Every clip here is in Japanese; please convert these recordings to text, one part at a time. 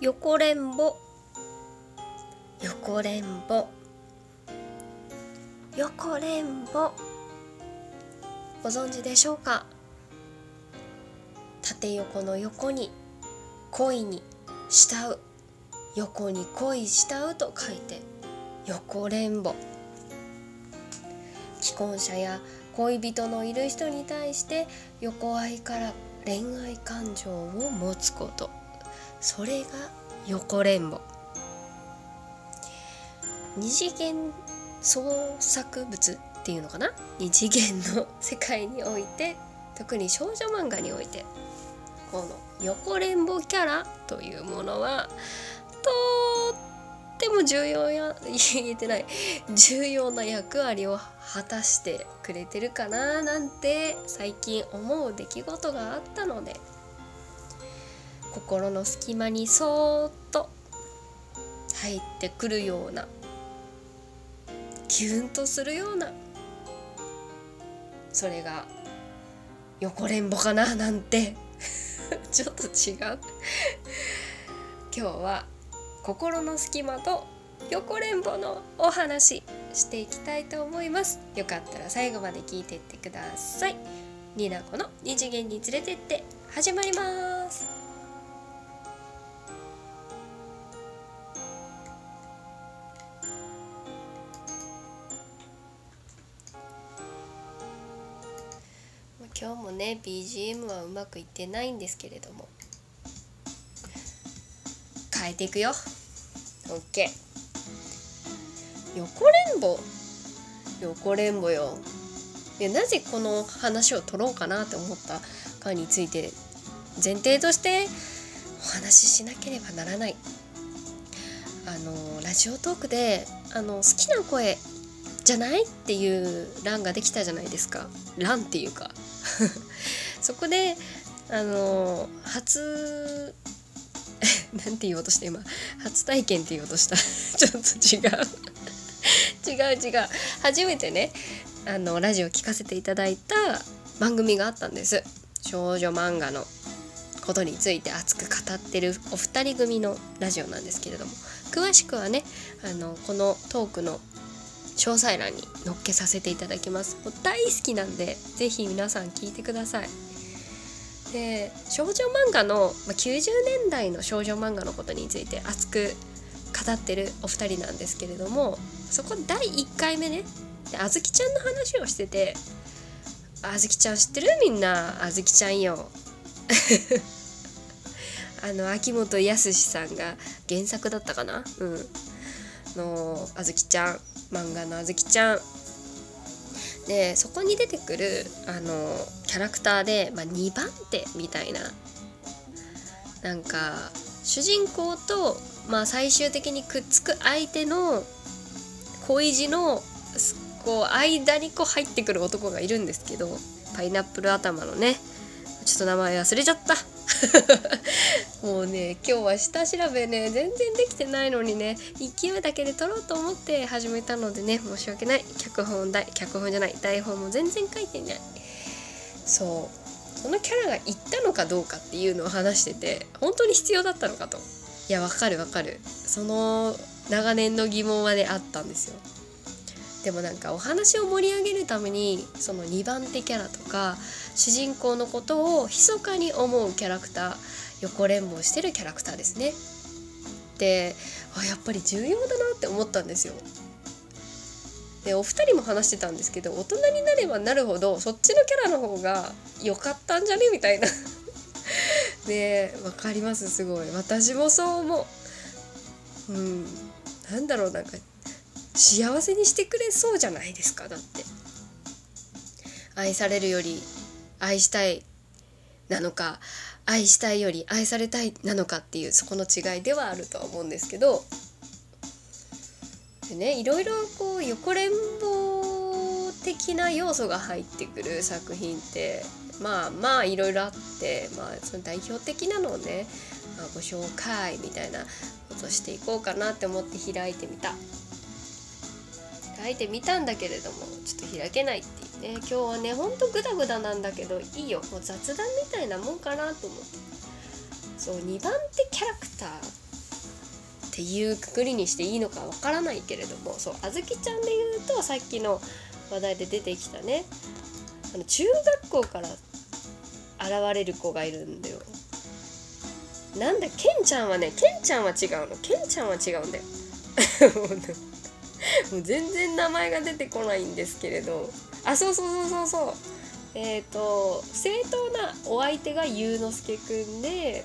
横連ぼ横連ぼ横連ぼご存知でしょうか？縦横の横に恋に慕う。横に恋慕うと書いて横連ぼ既婚者や恋人のいる人に対して横愛から恋愛感情を持つこと。それが横連ぼ。二次元創作物っていうのかな？二次元の世界において特に少女漫画においてこの横連ぼキャラというものはとっても重要や 言えてない重要な役割を果たしてくれてるかななんて最近思う出来事があったので。心の隙間にそーっと入ってくるようなキュンとするようなそれが横連ぼかななんて。ちょっと違う。今日は心の隙間と横連ぼのお話していきたいと思います。よかったら最後まで聞いてってください。ニナコの二次元に連れてって始まります。今日もね BGM はうまくいってないんですけれども。変えていくよ。OK 横連ぼ。横連ぼよ。でなぜこの話を取ろうかなって思ったかについて前提としてお話ししなければならない。あのラジオトークであの好きな声じゃないっていう欄ができたじゃないですか。欄っていうか。そこであの初 なんて言おうとして今。初体験って言おうとした。ちょっと違う。違う違う。初めてねあのラジオ聞かせていただいた番組があったんです。少女漫画の。ことについて熱く語ってるお二人組のラジオなんですけれども。詳しくはねあのこのトークの詳細欄に載っけさせていただきます。もう大好きなんで是非皆さん聞いてください。で少女漫画の、まあ、90年代の少女漫画のことについて熱く語ってるお二人なんですけれどもそこ第1回目ねであずきちゃんの話をしてて「あずきちゃん知ってる？みんなあずきちゃんよ」あの秋元康さんが原作だったかな？うん。のあずきちゃん。漫画のあずきちゃん。でそこに出てくるあのキャラクターで、まあ、2番手みたいな。なんか主人公と、まあ、最終的にくっつく相手の恋路のこう間にこう入ってくる男がいるんですけどパイナップル頭のねちょっと名前忘れちゃった。もうね今日は下調べね全然できてないのにね勢いだけで撮ろうと思って始めたのでね申し訳ない。脚本台脚本じゃない。台本も全然書いてない。そう。そのキャラが言ったのかどうかっていうのを話してて本当に必要だったのかと。いやわかるわかる。その長年の疑問まであったんですよ。でもなんかお話を盛り上げるためにその2番手キャラとか主人公のことを密かに思うキャラクター横連棒してるキャラクターですね。であやっぱり重要だなって思ったんですよ。でお二人も話してたんですけど大人になればなるほどそっちのキャラの方が良かったんじゃね？みたいな。ねわかりますすごい。私もそう思う。うん。なんだろうなんか幸せにしてくれそうじゃないですかだって愛されるより愛したいなのか愛したいより愛されたいなのかっていうそこの違いではあるとは思うんですけどでねいろいろこう横連棒的な要素が入ってくる作品ってまあまあいろいろあってまあその代表的なのをね、まあ、ご紹介みたいなことしていこうかなって思って開いてみた。開いてみたんだけれどもちょっと開けないっていうね。今日はねほんとグダグダなんだけどいいよ。もう雑談みたいなもんかなと思って。そう2番手キャラクターっていうくくりにしていいのかわからないけれども。そうあずきちゃんで言うとさっきの話題で出てきたね。あの中学校から現れる子がいるんだよ。なんだケンちゃんはねケンちゃんは違うの。ケンちゃんは違うんだよ。もう全然名前が出てこないんですけれど。あそうそうそうそうそう。えっ、ー、と正当なお相手がゆうのすけくんで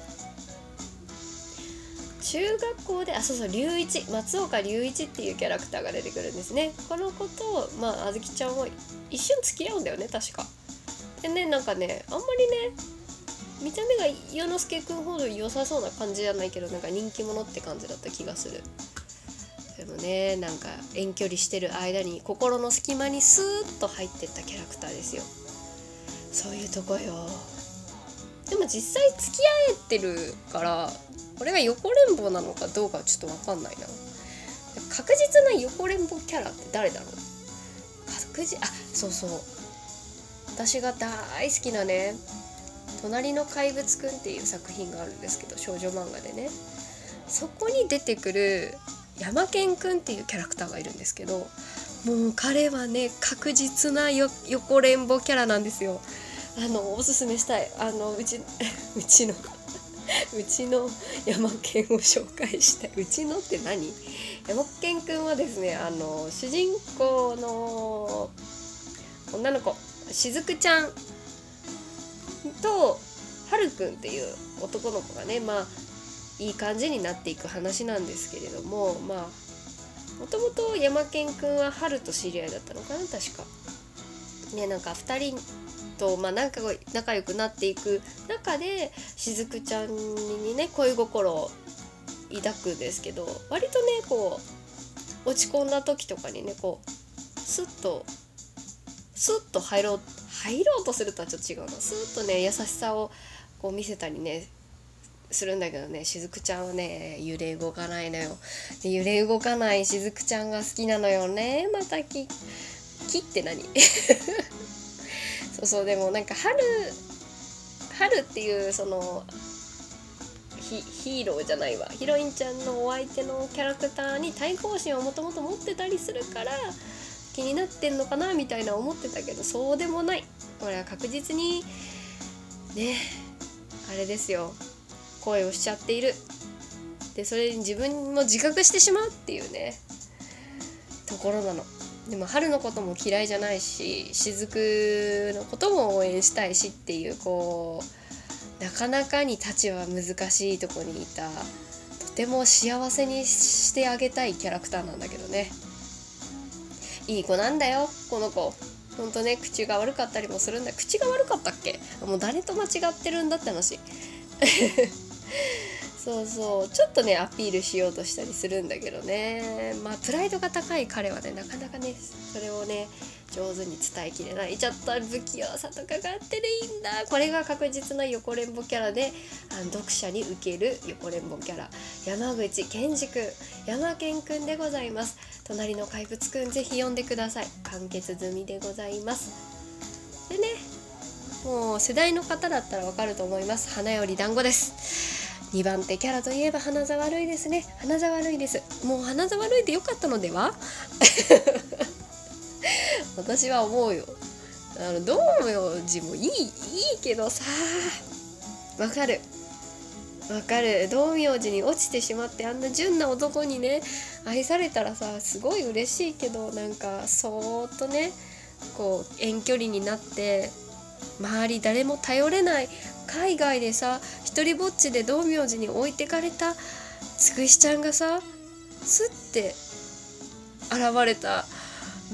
中学校であそうそう龍一松岡龍一っていうキャラクターが出てくるんですね。この子とまああずきちゃんは一瞬付き合うんだよね確か。でねなんかねあんまりね見た目が与之助くんほど良さそうな感じじゃないけどなんか人気者って感じだった気がする。でもねなんか遠距離してる間に心の隙間にスーッと入ってったキャラクターですよ。そういうとこよ。でも実際付き合えてるからこれが横連棒なのかどうかちょっと分かんないな。確実な横連棒キャラって誰だろう？確実あそうそう。私が大好きなね「隣の怪物くん」っていう作品があるんですけど少女漫画でね。そこに出てくる山健くんっていうキャラクターがいるんですけどもう彼はね確実な横連棒キャラなんですよ。あのおすすめしたい。あのうち うちの うちの山県を紹介したい。うちのって何？山県くんはですねあの主人公の女の子しずくちゃんとはるくんっていう男の子がねまあいい感じになっていく話なんですけれどもまあもともと山県くんは春と知り合いだったのかな確か。ねなんか2人と、まあ、仲仲良くなっていく中でしずくちゃんにね恋心を抱くんですけど割とねこう落ち込んだ時とかにねこうスッとスッと入ろう入ろうとするとはちょっと違うなスッとね優しさをこう見せたりねするんだけどねしずくちゃんはね揺れ動かないのよ。で揺れ動かないしずくちゃんが好きなのよね。またき木って何？そうそうでもなんか春春っていうそのヒーローじゃないわ。ヒロインちゃんのお相手のキャラクターに対抗心をもともと持ってたりするから気になってんのかなみたいな思ってたけどそうでもない。これは確実にねあれですよ。恋をしちゃっている。でそれに自分も自覚してしまうっていうねところなの。でも春のことも嫌いじゃないし雫のことも応援したいしっていうこうなかなかに立ちは難しいとこにいたとても幸せにしてあげたいキャラクターなんだけどね。いい子なんだよこの子。ほんとね口が悪かったりもするんだ。口が悪かったっけ？もう誰と間違ってるんだって話。そうそう。ちょっとねアピールしようとしたりするんだけどね。まあプライドが高い彼はねなかなかねそれをね上手に伝えきれない。ちょっと不器用さとかがあってでいいんだ。これが確実な横連棒キャラであの読者に受ける横連棒キャラ。山口健二くん。山健くんでございます。隣の怪物くんぜひ読んでください。完結済みでございます。でねもう世代の方だったらわかると思います。花より団子です。2番手キャラといえば花沢類ですね。花沢類です。もう花沢類でよかったのでは？私は思うよ。あの道明寺もいいいいけどさ。わかる。わかる。道明寺に落ちてしまってあんな純な男にね愛されたらさすごい嬉しいけどなんかそーっとねこう遠距離になって周り誰も頼れない海外でさ一人ぼっちで道明寺に置いてかれたつくしちゃんがさスッて現れた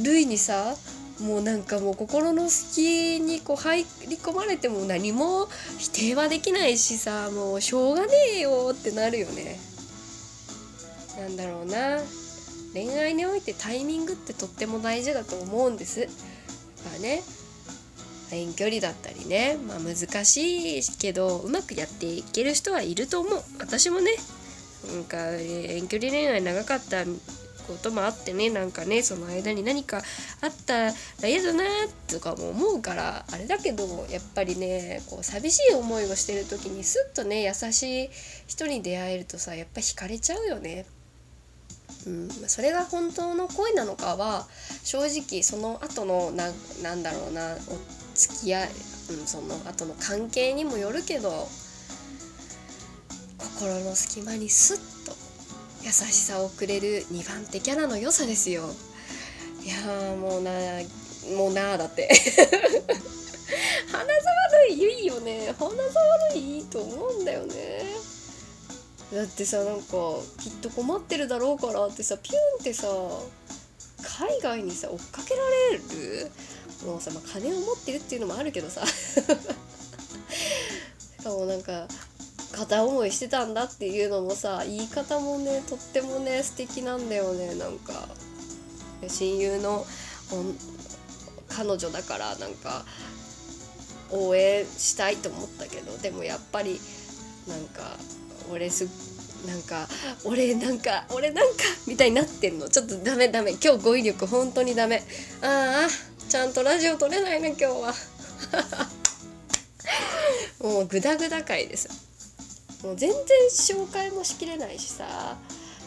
ルイにさもうなんかもう心の隙にこう入り込まれても何も否定はできないしさもうしょうがねえよってなるよね。なんだろうな恋愛においてタイミングってとっても大事だと思うんです。だからね遠距離だったりね、まあ、難しいけどうまくやっていける人はいると思う。私もねなんか遠距離恋愛長かったこともあってねなんかねその間に何かあったら嫌だなとかも思うからあれだけどやっぱりねこう寂しい思いをしてる時にスッとね優しい人に出会えるとさやっぱ惹かれちゃうよね。うん、それが本当の恋なのかは正直その後のななんだろうな付き合い、うん、その後の関係にもよるけど心の隙間にスッと優しさをくれる2番手キャラの良さですよ。いやもうなもうなあだって。花沢類いいよね。花沢類いいと思うんだよね。だってさなんかきっと困ってるだろうからってさピュンってさ海外にさ追っかけられる？もうさ、まあ、金を持ってるっていうのもあるけどさ。しかもなんか片思いしてたんだっていうのもさ言い方もねとってもね素敵なんだよね。なんか親友の彼女だからなんか応援したいと思ったけどでもやっぱりなんか俺すなんか俺なんか俺なんかみたいになってんの。ちょっとダメダメ。今日語彙力本当にダメ。ああちゃんとラジオ撮れないな今日は。もうグダグダ回ですもう全然紹介もしきれないしさ。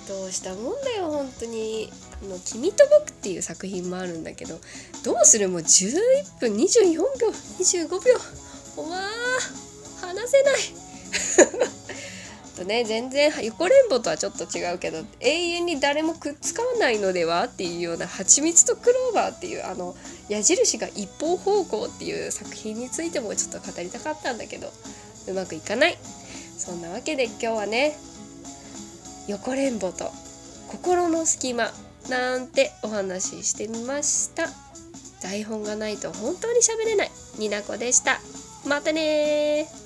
どうしたもんだよ本当に。あの「君と僕」っていう作品もあるんだけど。どうする？もう11分24秒25秒。おわ話せない。とね全然横連棒とはちょっと違うけど永遠に誰もくっつかないのではっていうような「はちみつとクローバー」っていうあの矢印が一方方向っていう作品についてもちょっと語りたかったんだけどうまくいかない。そんなわけで今日はね横連棒と心の隙間なんてお話ししてみました。台本がないと本当に喋れない。になこでした。またね